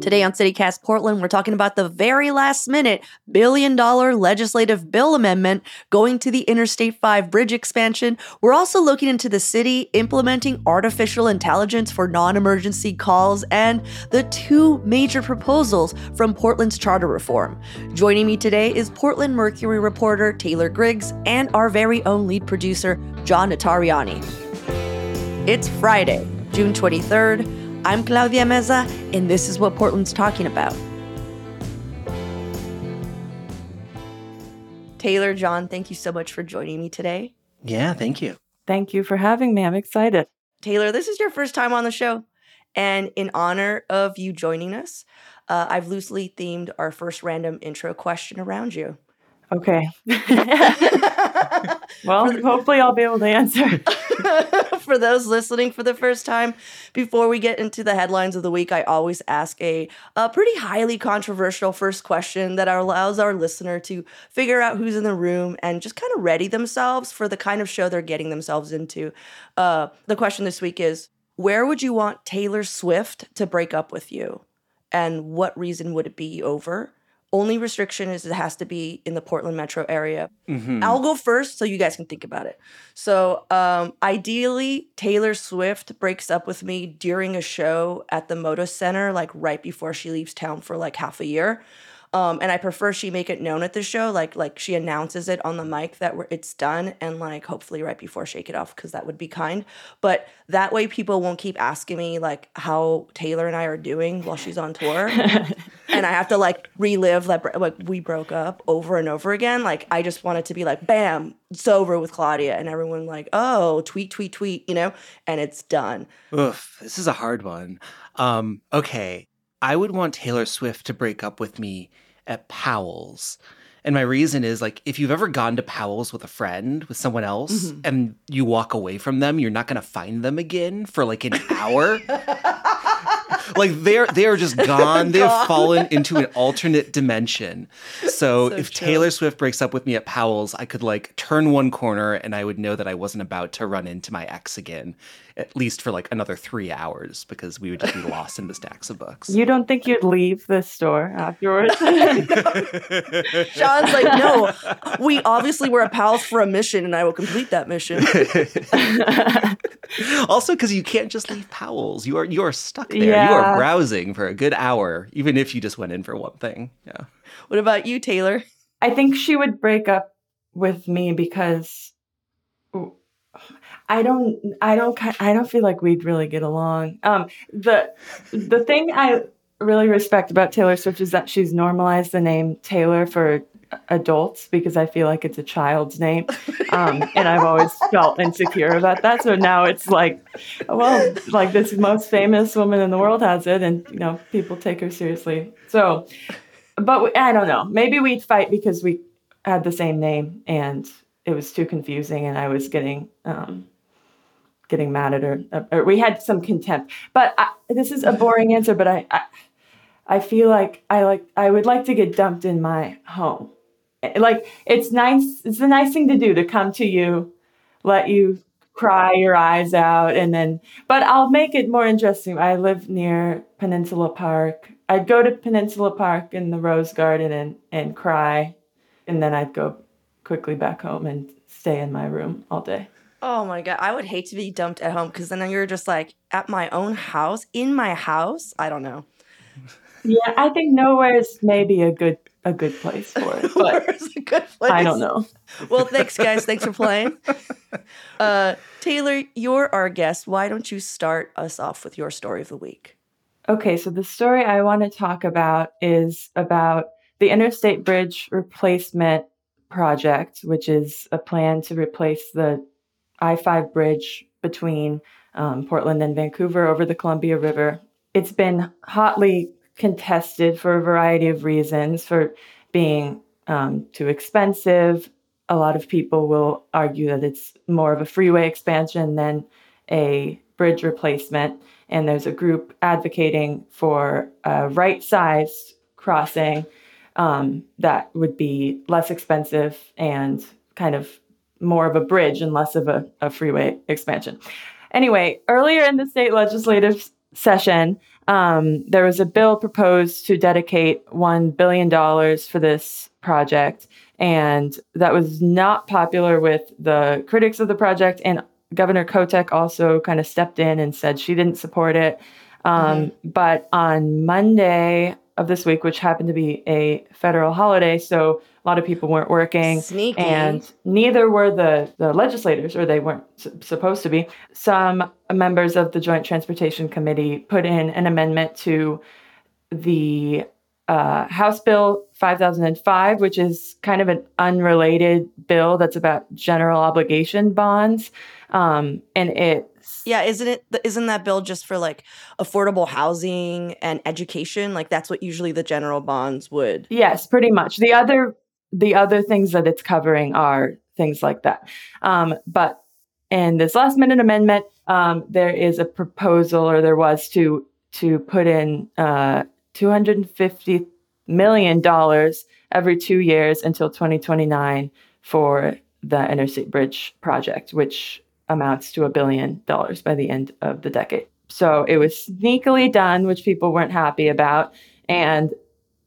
Today on CityCast Portland, we're talking about the very last minute billion dollar legislative bill amendment going to the Interstate 5 bridge expansion. We're also looking into the city implementing artificial intelligence for non emergency calls and the two major proposals from Portland's charter reform. Joining me today is Portland Mercury reporter Taylor Griggs and our very own lead producer, John Notarianni. It's Friday, June 23rd. I'm Claudia Meza, and this is what Portland's talking about. Taylor, John, thank you so much for joining me today. Yeah, thank you. Thank you for having me. I'm excited. Taylor, this is your first time on the show. And in honor of you joining us, uh, I've loosely themed our first random intro question around you. Okay. well, hopefully I'll be able to answer. for those listening for the first time, before we get into the headlines of the week, I always ask a, a pretty highly controversial first question that allows our listener to figure out who's in the room and just kind of ready themselves for the kind of show they're getting themselves into. Uh, the question this week is Where would you want Taylor Swift to break up with you? And what reason would it be over? Only restriction is it has to be in the Portland metro area. Mm-hmm. I'll go first so you guys can think about it. So, um, ideally, Taylor Swift breaks up with me during a show at the Moda Center, like right before she leaves town for like half a year. Um, and I prefer she make it known at the show, like like she announces it on the mic that it's done, and like hopefully right before Shake It Off, because that would be kind. But that way, people won't keep asking me like how Taylor and I are doing while she's on tour, and I have to like relive like like we broke up over and over again. Like I just want it to be like bam, it's over with Claudia, and everyone like oh tweet tweet tweet, you know, and it's done. Oof, this is a hard one. Um, okay, I would want Taylor Swift to break up with me at Powell's. And my reason is like if you've ever gone to Powell's with a friend, with someone else, mm-hmm. and you walk away from them, you're not gonna find them again for like an hour. like they're they're just gone. They've fallen into an alternate dimension. So, so if. Taylor Swift breaks up with me at Powell's, I could like turn one corner and I would know that I wasn't about to run into my ex again at least for like another three hours because we would just be lost in the stacks of books. You don't think you'd leave the store afterwards? Sean's like, no, we obviously were a pals for a mission and I will complete that mission. also, because you can't just leave Powell's. You are you are stuck there. Yeah. You are browsing for a good hour, even if you just went in for one thing. Yeah. What about you, Taylor? I think she would break up with me because I don't, I don't, I don't feel like we'd really get along. Um, the, the thing I really respect about Taylor Swift is that she's normalized the name Taylor for adults because I feel like it's a child's name. Um, and I've always felt insecure about that. So now it's like, well, like this most famous woman in the world has it, and you know, people take her seriously. So, but we, I don't know. Maybe we'd fight because we had the same name and it was too confusing, and I was getting um, getting mad at her. Uh, or we had some contempt. But I, this is a boring answer, but I, I, I feel like I like I would like to get dumped in my home. Like it's nice. It's a nice thing to do to come to you, let you cry your eyes out, and then. But I'll make it more interesting. I live near Peninsula Park. I'd go to Peninsula Park in the Rose Garden and and cry, and then I'd go quickly back home and stay in my room all day. Oh my god, I would hate to be dumped at home because then you're just like at my own house, in my house. I don't know. Yeah, I think nowhere's maybe a good a good place for it, but a good place? I don't know. Well, thanks, guys. Thanks for playing. Uh, Taylor, you're our guest. Why don't you start us off with your story of the week? Okay, so the story I want to talk about is about the Interstate Bridge Replacement Project, which is a plan to replace the I 5 bridge between um, Portland and Vancouver over the Columbia River. It's been hotly contested for a variety of reasons, for being um, too expensive. A lot of people will argue that it's more of a freeway expansion than a bridge replacement. And there's a group advocating for a right sized crossing um, that would be less expensive and kind of more of a bridge and less of a, a freeway expansion. Anyway, earlier in the state legislative session, um, there was a bill proposed to dedicate $1 billion for this project. And that was not popular with the critics of the project. And Governor Kotek also kind of stepped in and said she didn't support it. Um, mm-hmm. But on Monday, of this week, which happened to be a federal holiday. So a lot of people weren't working. Sneaky. And neither were the, the legislators, or they weren't supposed to be. Some members of the Joint Transportation Committee put in an amendment to the uh, House Bill 5005, which is kind of an unrelated bill that's about general obligation bonds. Um, and it yeah, isn't it? Isn't that bill just for like affordable housing and education? Like that's what usually the general bonds would. Yes, pretty much. The other the other things that it's covering are things like that. Um, but in this last minute amendment, um, there is a proposal, or there was to to put in uh, two hundred and fifty million dollars every two years until twenty twenty nine for the interstate bridge project, which amounts to a billion dollars by the end of the decade. So it was sneakily done, which people weren't happy about. And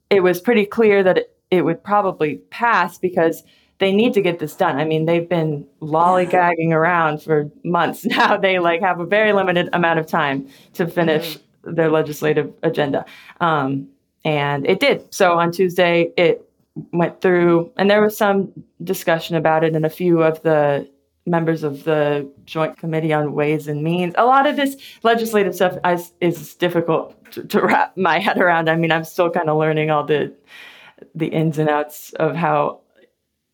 it was pretty clear that it, it would probably pass because they need to get this done. I mean, they've been lollygagging around for months now. They like have a very limited amount of time to finish mm-hmm. their legislative agenda. Um, and it did. So on Tuesday, it went through, and there was some discussion about it and a few of the members of the Joint Committee on Ways and Means. A lot of this legislative stuff is, is difficult to, to, wrap my head around. I mean, I'm still kind of learning all the the ins and outs of how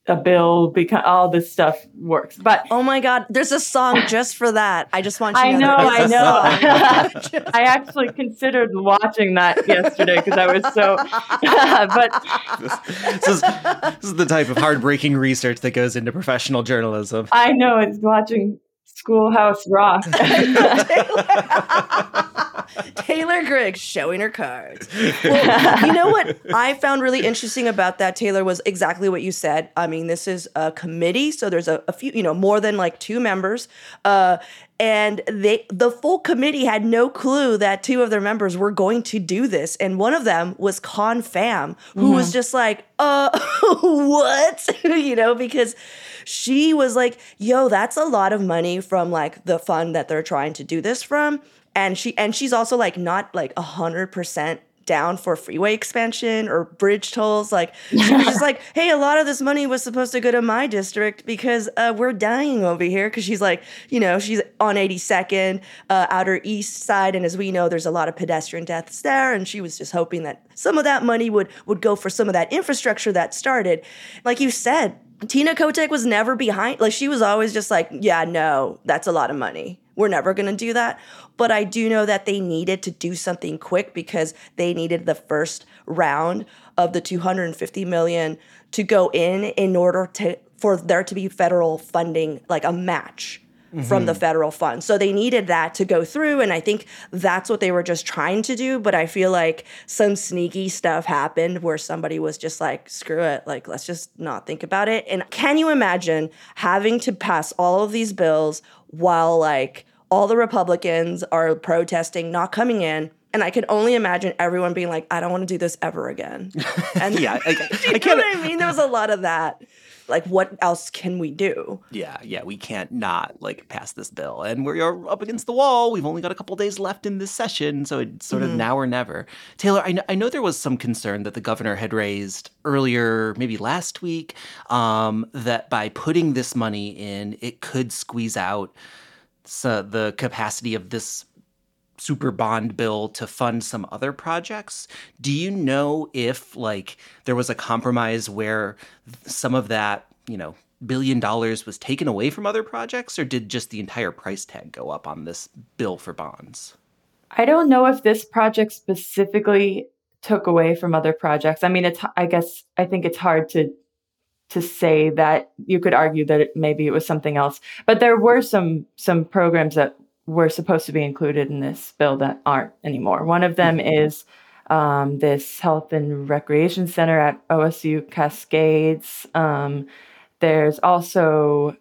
a bill, because all this stuff works. But oh my god, there's a song just for that. I just want you I to know. I know. I actually considered watching that yesterday because I was so. but this, this, is, this is the type of heartbreaking research that goes into professional journalism. I know it's watching Schoolhouse Rock. Taylor Griggs showing her cards. Well, you know what I found really interesting about that, Taylor, was exactly what you said. I mean, this is a committee, so there's a, a few, you know, more than like two members. Uh, and they the full committee had no clue that two of their members were going to do this and one of them was Khanh Pham who mm-hmm. was just like uh what you know because she was like yo that's a lot of money from like the fund that they're trying to do this from and she and she's also like not like a hundred percent down for freeway expansion or bridge tolls. Like she was just like, hey, a lot of this money was supposed to go to my district because uh, we're dying over here. Because she's like, you know, she's on 82nd, uh, outer east side, and as we know, there's a lot of pedestrian deaths there. And she was just hoping that some of that money would would go for some of that infrastructure that started. Like you said, Tina Kotek was never behind. Like she was always just like, yeah, no, that's a lot of money. We're never going to do that. But I do know that they needed to do something quick because they needed the first round of the 250 million to go in in order to for there to be federal funding like a match Mm-hmm. from the mm-hmm. federal funds. So they needed that to go through. And I think that's what they were just trying to do. But I feel like some sneaky stuff happened where somebody was just like, screw it, like, let's just not think about it. And can you imagine having to pass all of these bills while like all the Republicans are protesting, not coming in? And I can only imagine everyone being like, I don't want to do this ever again. And yeah, I, I, you can't. I mean? There was a lot of that. Like, what else can we do? Yeah, yeah, we can't not like pass this bill, and we're up against the wall. We've only got a couple days left in this session, so it's sort of now or never. Taylor, I know, I know there was some concern that the governor had raised earlier, maybe last week, um, that by putting this money in, it could squeeze out so the capacity of this super bond bill to fund some other projects. Do you know if like there was a compromise where some of that, you know, billion dollars was taken away from other projects or did just the entire price tag go up on this bill for bonds? I don't know if this project specifically took away from other projects. I mean, it's I guess I think it's hard to to say that you could argue that it, maybe it was something else. But there were some some programs that were supposed to be included in this bill that aren't anymore. One of them mm-hmm. is um, this health and recreation center at OSU Cascades. Um, there's also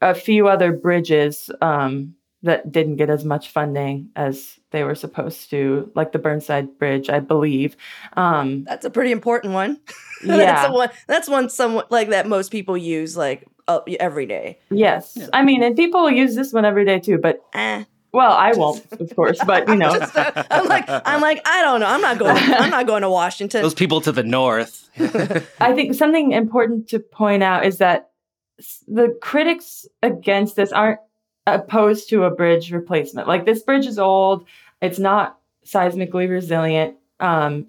a few other bridges um, that didn't get as much funding as they were supposed to, like the Burnside Bridge, I believe. Um, that's a pretty important one. Yeah, that's one. That's one somewhat like that most people use like uh, every day. Yes, yeah. I mean, and people use this one every day too. But eh. well, I won't, of course. But you know, Just, uh, I'm like, I'm like, I don't know. I'm not going. I'm not going to Washington. Those people to the north. I think something important to point out is that the critics against this aren't opposed to a bridge replacement. Like this bridge is old. It's not seismically resilient. Um,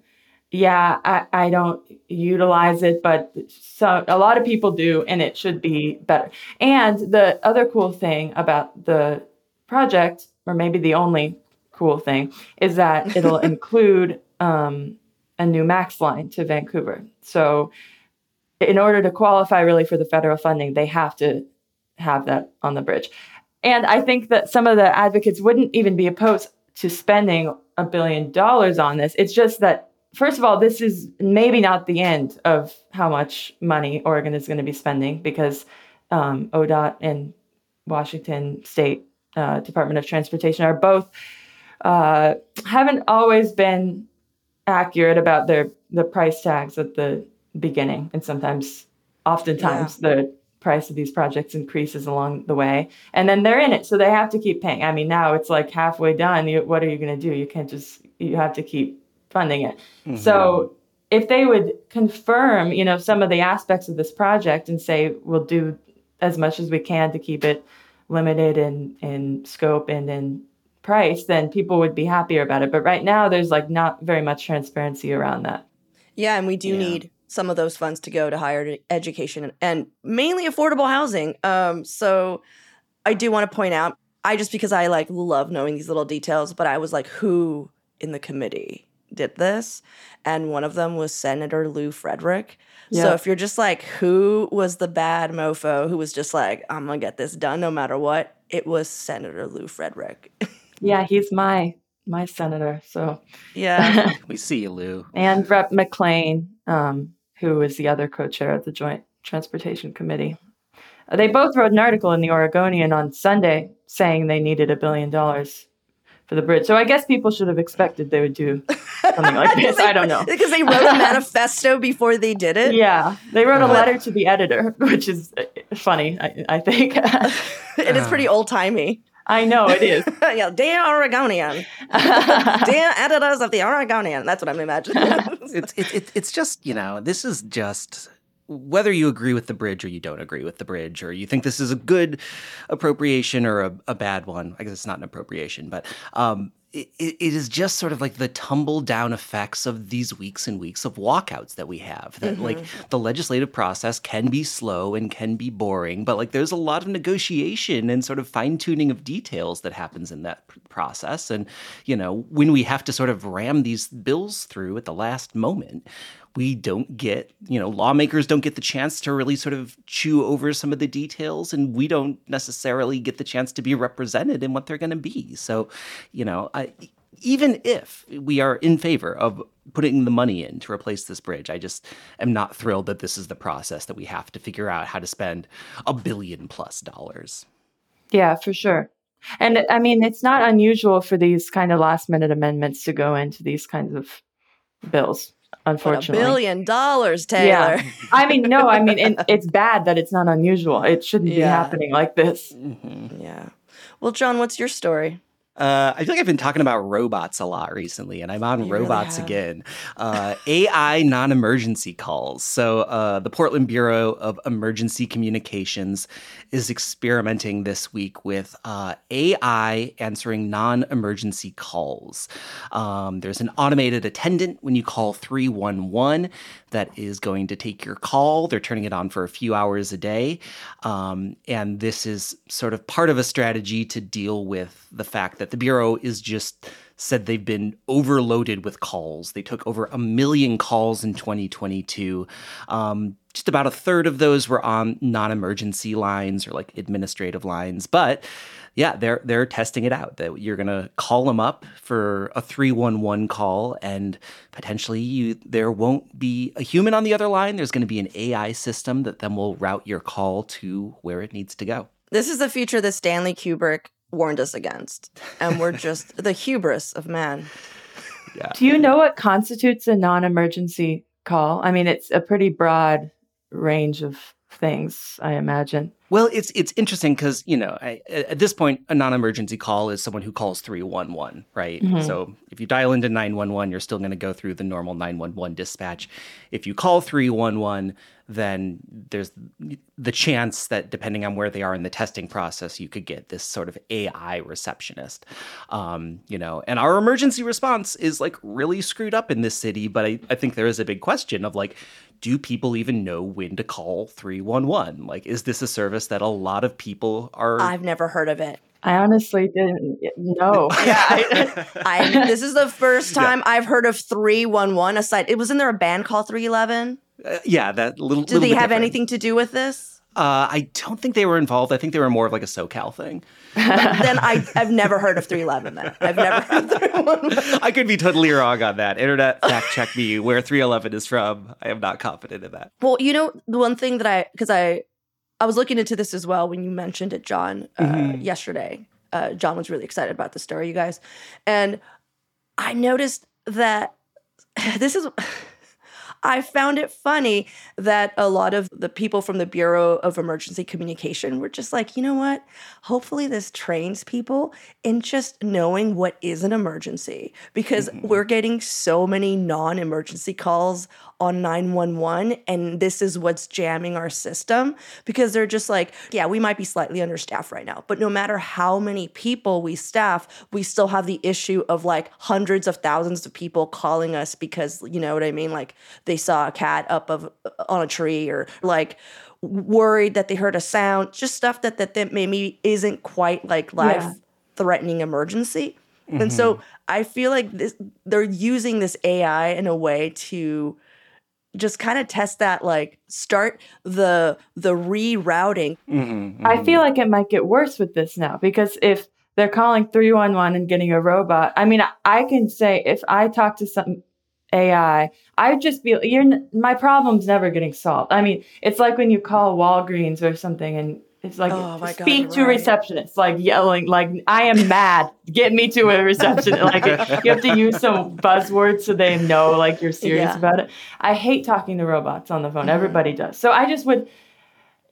yeah, I, I don't utilize it, but so a lot of people do, and it should be better. And the other cool thing about the project, or maybe the only cool thing, is that it'll include um, a new max line to Vancouver. So, in order to qualify really for the federal funding, they have to have that on the bridge. And I think that some of the advocates wouldn't even be opposed to spending a billion dollars on this. It's just that first of all, this is maybe not the end of how much money Oregon is going to be spending because um, ODOT and Washington State uh, Department of Transportation are both uh, haven't always been accurate about their the price tags at the beginning, and sometimes, oftentimes, yeah. the price of these projects increases along the way, and then they're in it, so they have to keep paying. I mean, now it's like halfway done. You, what are you going to do? You can't just you have to keep funding it. Mm-hmm. So if they would confirm, you know, some of the aspects of this project and say we'll do as much as we can to keep it limited in in scope and in price, then people would be happier about it. But right now there's like not very much transparency around that. Yeah, and we do yeah. need some of those funds to go to higher education and mainly affordable housing. Um, so I do want to point out, I just because I like love knowing these little details, but I was like, who in the committee did this, and one of them was Senator Lew Frederick. Yep. So if you're just like, who was the bad mofo who was just like, I'm gonna get this done no matter what, it was Senator Lew Frederick. yeah, he's my my senator. So yeah, we see you, Lou, and Rep McLain, um, who is the other co-chair of the Joint Transportation Committee. They both wrote an article in the Oregonian on Sunday saying they needed a billion dollars for the bridge. So I guess people should have expected they would do something like this. they, I don't know. Because they wrote a manifesto before they did it. Yeah. They wrote a letter to the editor, which is uh, funny, I, I think. it is pretty old timey. I know it is. yeah, dear Oregonian, dear editors of the Oregonian. That's what I'm imagining. it's, it's it's just you know this is just whether you agree with the bridge or you don't agree with the bridge, or you think this is a good appropriation or a, a bad one, I guess it's not an appropriation, but um, it, it is just sort of like the tumble down effects of these weeks and weeks of walkouts that we have. That mm-hmm. like the legislative process can be slow and can be boring, but like there's a lot of negotiation and sort of fine tuning of details that happens in that process. And, you know, when we have to sort of ram these bills through at the last moment, we don't get, you know, lawmakers don't get the chance to really sort of chew over some of the details, and we don't necessarily get the chance to be represented in what they're going to be. So, you know, I, even if we are in favor of putting the money in to replace this bridge, I just am not thrilled that this is the process that we have to figure out how to spend a billion plus dollars. Yeah, for sure. And I mean, it's not unusual for these kind of last minute amendments to go into these kinds of bills. Unfortunately, a billion dollars, Taylor. Yeah. I mean, no, I mean, it, it's bad that it's not unusual. It shouldn't be happening like this. Mm-hmm. Yeah. Well, John, what's your story? Uh, I feel like I've been talking about robots a lot recently, and I'm on you robots really again. Uh, AI non emergency calls. So, uh, the Portland Bureau of Emergency Communications is experimenting this week with uh, AI answering non emergency calls. Um, there's an automated attendant when you call 311 that is going to take your call. They're turning it on for a few hours a day. Um, and this is sort of part of a strategy to deal with the fact that the Bureau is just said they've been overloaded with calls. They took over a million calls in 2022. Um, just about a third of those were on non-emergency lines or like administrative lines, but yeah, they're they're testing it out. That you're gonna call them up for a three one one call, and potentially you there won't be a human on the other line. There's to be an AI system that then will route your call to where it needs to go. This is the future that Stanley Kubrick warned us against, and we're just the hubris of man. Yeah. Do you know what constitutes a non-emergency call? I mean, it's a pretty broad range of things, I imagine. Well, it's it's interesting because you know I, at this point, a non-emergency call is someone who calls three one one, right? Mm-hmm. So if you dial into nine one one, you're still going to go through the normal nine one one dispatch. If you call three one one, then there's the chance that depending on where they are in the testing process, you could get this sort of AI receptionist. Um, you know, and our emergency response is like really screwed up in this city, but I, I think there is a big question of like, do people even know when to call 311? Like, is this a service that a lot of people are? I've never heard of it. I honestly didn't know. yeah, I, I, this is the first time yeah. I've heard of 311 aside. It was in there a band called 311? Uh, yeah, that little. Do they have different. anything to do with this? Uh, I don't think they were involved. I think they were more of like a SoCal thing. then I, I've never heard of 311 then. I've never heard of 311. I could be totally wrong on that. Internet fact check me where 311 is from. I am not confident in that. Well, you know, the one thing that I, because I, I was looking into this as well when you mentioned it, John, uh, mm-hmm. yesterday. Uh, John was really excited about the story, you guys. And I noticed that this is I found it funny that a lot of the people from the Bureau of Emergency Communication were just like, you know what? Hopefully, this trains people in just knowing what is an emergency because mm-hmm. we're getting so many non emergency calls on 911 and this is what's jamming our system because they're just like yeah we might be slightly understaffed right now but no matter how many people we staff we still have the issue of like hundreds of thousands of people calling us because you know what i mean? Like they saw a cat up of on a tree or like worried that they heard a sound just stuff that that, that maybe isn't quite like life threatening emergency. Mm-hmm. and so i feel like this they're using this ai in a way to just kind of test that like start the the rerouting mm-hmm, mm-hmm. i feel like it might get worse with this now because if they're calling 311 and getting a robot i mean i can say if i talk to some ai i just be you're my problem's never getting solved i mean it's like when you call walgreens or something and it's like oh speak God, to right. receptionist, like yelling, like I am mad. Get me to a receptionist. like you have to use some buzzwords so they know like you're serious yeah. about it. I hate talking to robots on the phone. Mm-hmm. Everybody does. So I just would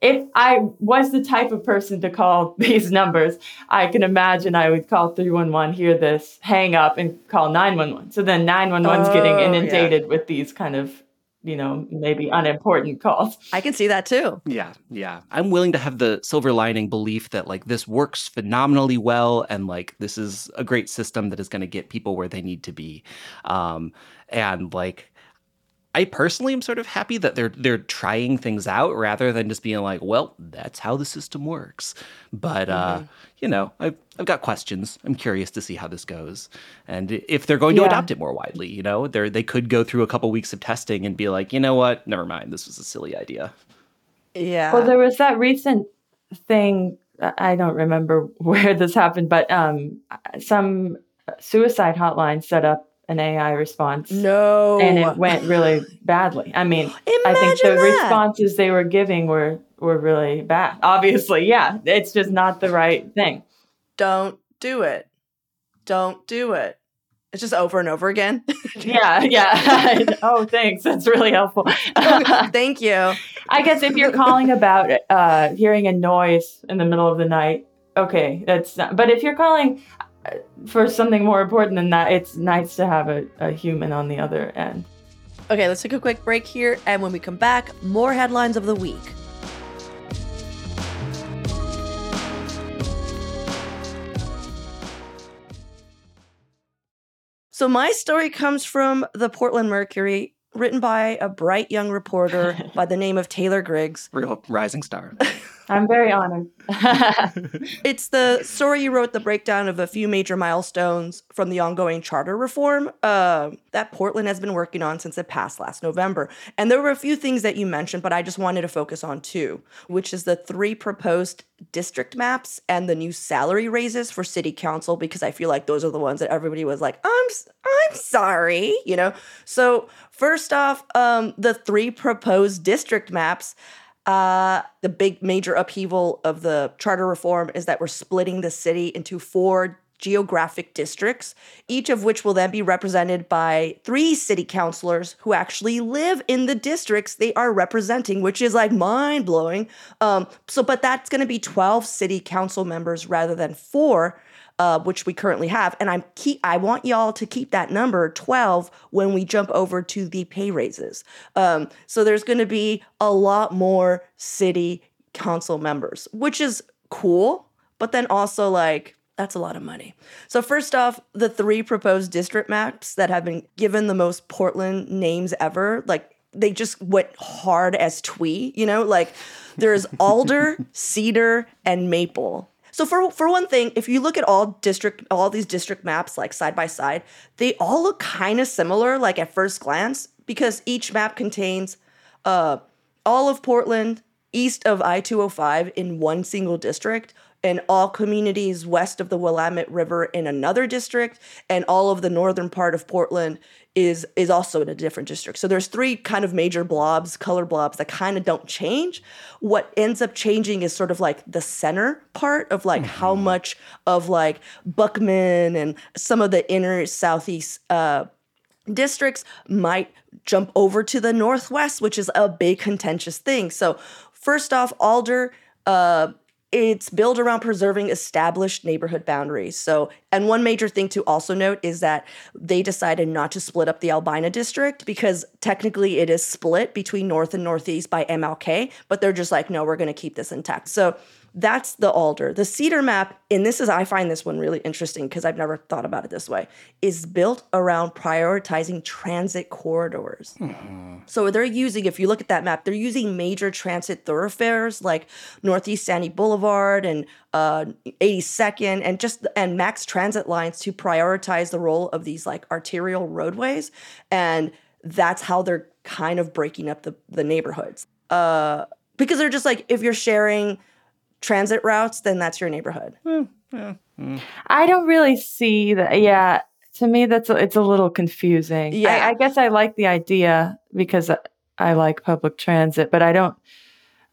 if I was the type of person to call these numbers, I can imagine I would call 311, hear this, hang up, and call 911. So then 911's oh, getting inundated yeah. with these kind of you know, maybe unimportant calls. I can see that too. Yeah, yeah. I'm willing to have the silver lining belief that like this works phenomenally well and like this is a great system that is going to get people where they need to be. Um and like I personally am sort of happy that they're they're trying things out rather than just being like, well, that's how the system works. But uh, mm-hmm. uh, you know, I've I've got questions. I'm curious to see how this goes, and if they're going to yeah. adopt it more widely. You know, they they could go through a couple weeks of testing and be like, you know what, never mind, this was a silly idea. Yeah. Well, there was that recent thing. I don't remember where this happened, but um, some suicide hotline set up an AI response. No. And it went really badly. I mean, Imagine I think the that. responses they were giving were were really bad. Obviously, yeah, it's just not the right thing. don't do it. Don't do it. It's just over and over again. yeah, yeah. oh, thanks. That's really helpful. Thank you. I guess if you're calling about uh, hearing a noise in the middle of the night, okay, that's not. But if you're calling for something more important than that, it's nice to have a, a human on the other end. Okay, let's take a quick break here. And when we come back, more headlines of the week. So, my story comes from the Portland Mercury, written by a bright young reporter by the name of Taylor Griggs. Real rising star. I'm very honored. it's the story you wrote, the breakdown of a few major milestones from the ongoing charter reform uh, that Portland has been working on since it passed last November. And there were a few things that you mentioned, but I just wanted to focus on two, which is the three proposed district maps and the new salary raises for city council, because I feel like those are the ones that everybody was like, I'm, I'm sorry, you know? So, first off, um, the three proposed district maps uh, the big major upheaval of the charter reform is that we're splitting the city into four geographic districts, each of which will then be represented by three city councilors who actually live in the districts they are representing, which is like mind blowing. Um, so, but that's going to be 12 city council members rather than four uh, which we currently have. And I'm keep I want y'all to keep that number 12 when we jump over to the pay raises. Um, so there's going to be a lot more city council members, which is cool, but then also like that's a lot of money. So, first off, the three proposed district maps that have been given the most Portland names ever, like they just went hard as twee, you know? Like there's Alder, Cedar, and Maple. So for for one thing, if you look at all district all these district maps like side by side, they all look kind of similar like at first glance because each map contains uh all of Portland east of I-205 in one single district and all communities west of the Willamette River in another district, and all of the northern part of Portland is is also in a different district. So there's three kind of major blobs, color blobs that kind of don't change. What ends up changing is sort of like the center part of like mm-hmm. how much of like Buckman and some of the inner southeast uh, districts might jump over to the northwest, which is a big contentious thing. So first off, Alder. Uh, it's built around preserving established neighborhood boundaries. So, and one major thing to also note is that they decided not to split up the Albina district because technically it is split between North and Northeast by MLK, but they're just like, no, we're going to keep this intact. So, that's the alder. The cedar map, and this is, I find this one really interesting because I've never thought about it this way, is built around prioritizing transit corridors. Mm-hmm. So they're using, if you look at that map, they're using major transit thoroughfares like Northeast Sandy Boulevard and uh, 82nd and just and max transit lines to prioritize the role of these like arterial roadways. And that's how they're kind of breaking up the, the neighborhoods. Uh, because they're just like, if you're sharing transit routes, then that's your neighborhood. Mm, yeah, mm. I don't really see that. Yeah, to me, that's a, it's a little confusing. Yeah, I, I guess I like the idea because I like public transit, but I don't.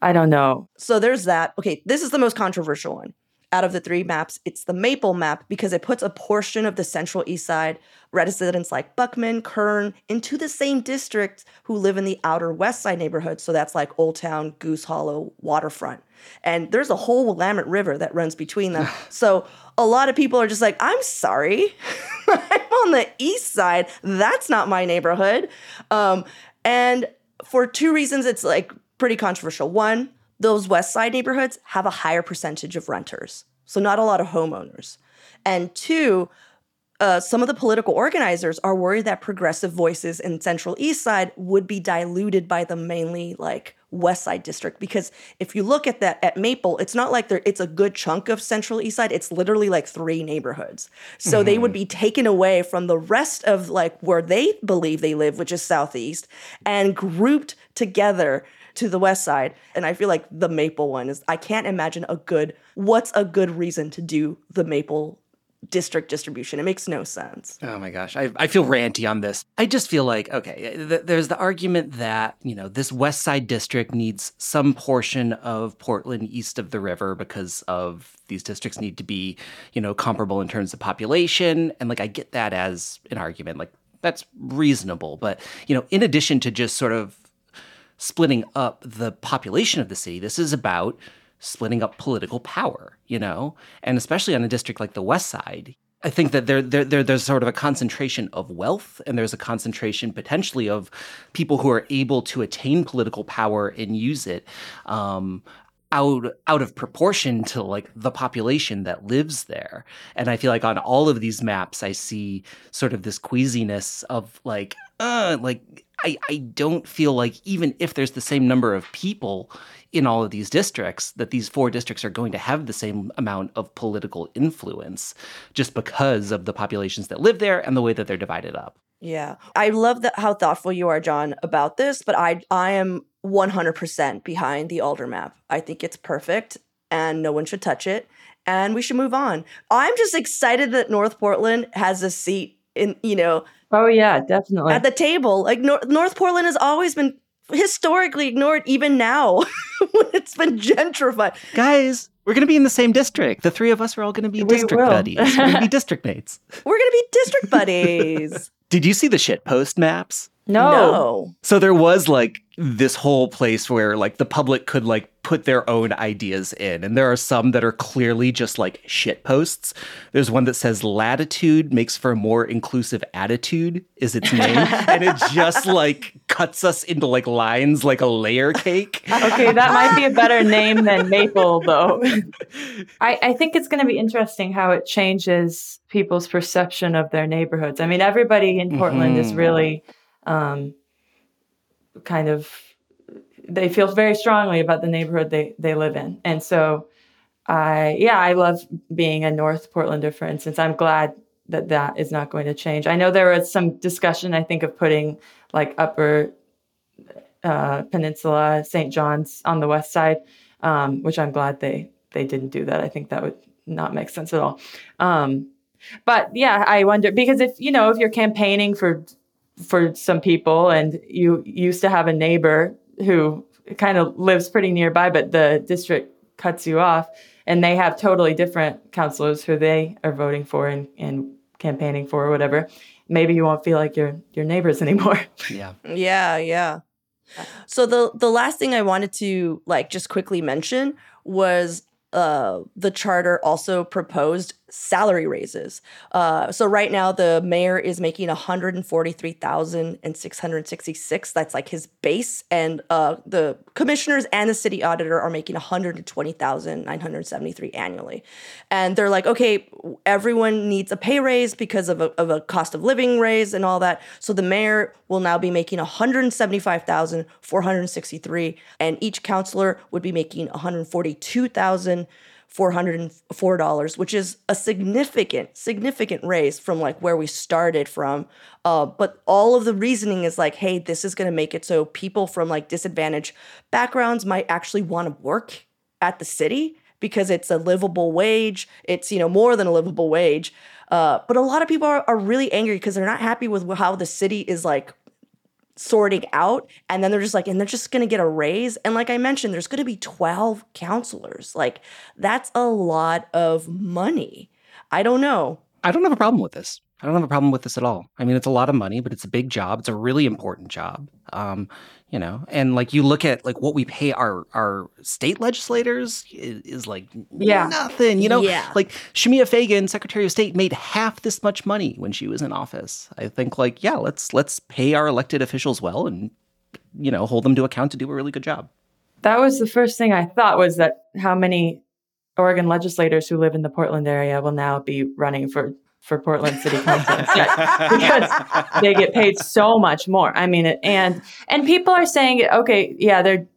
I don't know. So there's that. Okay, this is the most controversial one out of the three maps, it's the Maple map because it puts a portion of the central east side residents like Buckman, Kern into the same district who live in the outer west side neighborhood. So that's like Old Town, Goose Hollow, Waterfront. And there's a whole Willamette River that runs between them. so a lot of people are just like, I'm sorry, I'm on the east side. That's not my neighborhood. Um, and for two reasons, it's like pretty controversial. One, those west side neighborhoods have a higher percentage of renters, so not a lot of homeowners. And two, uh, some of the political organizers are worried that progressive voices in Central East Side would be diluted by the mainly like West Side district. Because if you look at that at Maple, it's not like there it's a good chunk of Central East Side. It's literally like three neighborhoods. So mm-hmm. they would be taken away from the rest of like where they believe they live, which is Southeast, and grouped together to the west side. And I feel like the maple one is I can't imagine a good what's a good reason to do the maple district distribution. It makes no sense. Oh my gosh, I, I feel ranty on this. I just feel like, okay, th- there's the argument that, you know, this West Side district needs some portion of Portland east of the river because of these districts need to be, you know, comparable in terms of population. And like, I get that as an argument. Like, that's reasonable. But, you know, in addition to just sort of splitting up the population of the city, this is about splitting up political power, you know, and especially on a district like the West Side. I think that there, there, there, there's sort of a concentration of wealth, and there's a concentration potentially of people who are able to attain political power and use it um, out out of proportion to like the population that lives there. And I feel like on all of these maps, I see sort of this queasiness of like, uh, like I, I don't feel like even if there's the same number of people in all of these districts, that these four districts are going to have the same amount of political influence just because of the populations that live there and the way that they're divided up. Yeah. I love that how thoughtful you are, John, about this, but I I am 100% behind the Alder map. I think it's perfect and no one should touch it and we should move on. I'm just excited that North Portland has a seat in, you know, Oh yeah, definitely. at the table. Like Nor- North Portland has always been historically ignored even now when it's been gentrified. Guys, we're going to be in the same district. The three of us are all going to be We district will. buddies. We're going to be district mates. We're going to be district buddies. Did you see the shit post maps? no. no. So there was like this whole place where like the public could like put their own ideas in. And there are some that are clearly just like shit posts. There's one that says latitude makes for a more inclusive attitude is its name. and it just like cuts us into like lines like a layer cake. Okay, that might be a better name than Maple, though. I, I think it's going to be interesting how it changes people's perception of their neighborhoods. I mean, everybody in Portland is Mhm. really um, kind of, they feel very strongly about the neighborhood they, they live in. And so, I, yeah, I love being a North Portlander, for instance. I'm glad that that is not going to change. I know there was some discussion, I think, of putting like upper uh, Peninsula, St. John's on the west side, um, which I'm glad they they didn't do that. I think that would not make sense at all. Um, but yeah, I wonder because if you know if you're campaigning for for some people and you used to have a neighbor who kind of lives pretty nearby, but the district cuts you off, and they have totally different councilors who they are voting for and, and campaigning for or whatever. Maybe you won't feel like you're your neighbors anymore. Yeah. Yeah, yeah. So the the last thing I wanted to like just quickly mention was uh, the charter also proposed salary raises. Uh, so right now the mayor is making 143,666. That's like his base, and uh, the commissioners and the city auditor are making 120,973 annually. And they're like, okay, everyone needs a pay raise because of a, of a cost of living raise and all that. So the mayor will now be making 175,463, and each councilor would be making 142,000. $404 which is a significant significant raise from like where we started from. Uh, but all of the reasoning is like hey this is going to make it so people from like disadvantaged backgrounds might actually want to work at the city because it's a livable wage it's you know more than a livable wage. Uh, but a lot of people are, are really angry because they're not happy with how the city is like sorting out and then they're just like and they're just going to get a raise and like i mentioned there's going to be 12 councilors like that's a lot of money i don't know I don't have a problem with this. I don't have a problem with this at all. I mean, it's a lot of money, but it's a big job. It's a really important job. Um, you know, and like you look at like what we pay our our state legislators is, is like Yeah. nothing. You know, Yeah. like Shemia Fagan, Secretary of State, made half this much money when she was in office. I think like yeah, let's let's pay our elected officials well and you know hold them to account to do a really good job. That was the first thing I thought was that how many Oregon legislators who live in the Portland area will now be running for for Portland City Council because they get paid so much more. I mean, and and people are saying, okay, yeah, they're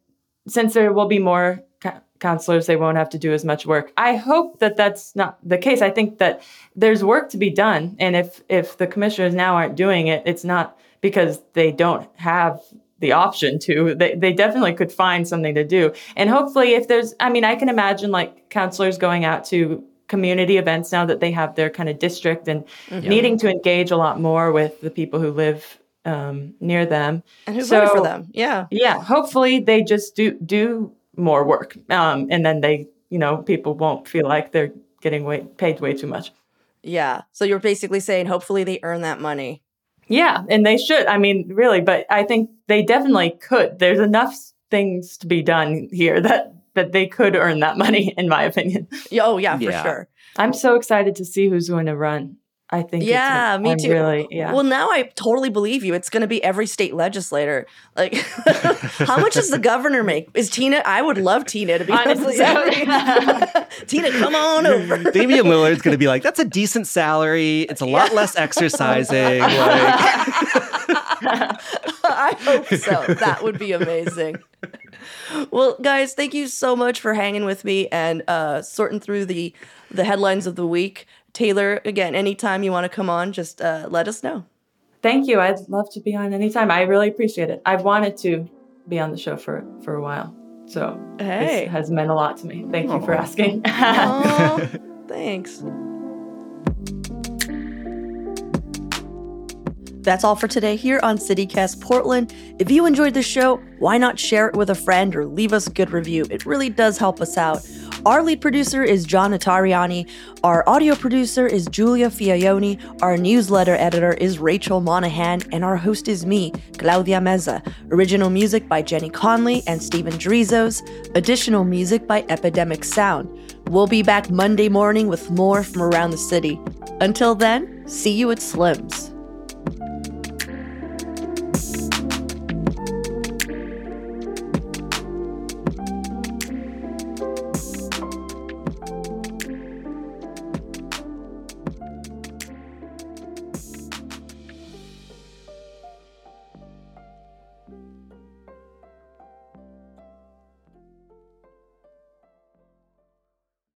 since there will be more co- councilors, they won't have to do as much work. I hope that that's not the case. I think that there's work to be done, and if if the commissioners now aren't doing it, it's not because they don't have the option to they, they definitely could find something to do and hopefully if there's i mean i can imagine like councilors going out to community events now that they have their kind of district and mm-hmm. needing to engage a lot more with the people who live um, near them and who so, voted for them. Yeah, yeah. Hopefully, they just do do more work, um, and then they, you know, people won't feel like they're getting way, paid way too much. Yeah. So you're basically saying hopefully they earn that money. Yeah, and they should. I mean, really, but I think they definitely could. There's enough things to be done here that that they could earn that money, in my opinion. Oh yeah, for yeah. sure. I'm so excited to see who's going to run. I think. Yeah, me I'm too. Really, yeah. Well, now I totally believe you. It's going to be every state legislator. Like, how much does the governor make? Is Tina? I would love Tina to be honestly. Oh, Tina, come on over. Damian Lillard's going to be like, "That's a decent salary. It's a lot yeah. less exercising." like. I hope so. That would be amazing. Well, guys, thank you so much for hanging with me and uh, sorting through the the headlines of the week. Taylor, again, anytime you want to come on, just uh, let us know. Thank you. I'd love to be on anytime. I really appreciate it. I've wanted to be on the show for for a while, so hey. this has meant a lot to me. Thank you for asking. thanks. That's all for today here on CityCast Portland. If you enjoyed the show, why not share it with a friend or leave us a good review? It really does help us out. Our lead producer is John Notarianni. Our audio producer is Julia Fiaioni. Our newsletter editor is Rachel Monahan. And our host is me, Claudia Meza. Original music by Jenny Conley and Stephen Drizos. Additional music by Epidemic Sound. We'll be back Monday morning with more from around the city. Until then, see you at Slim's.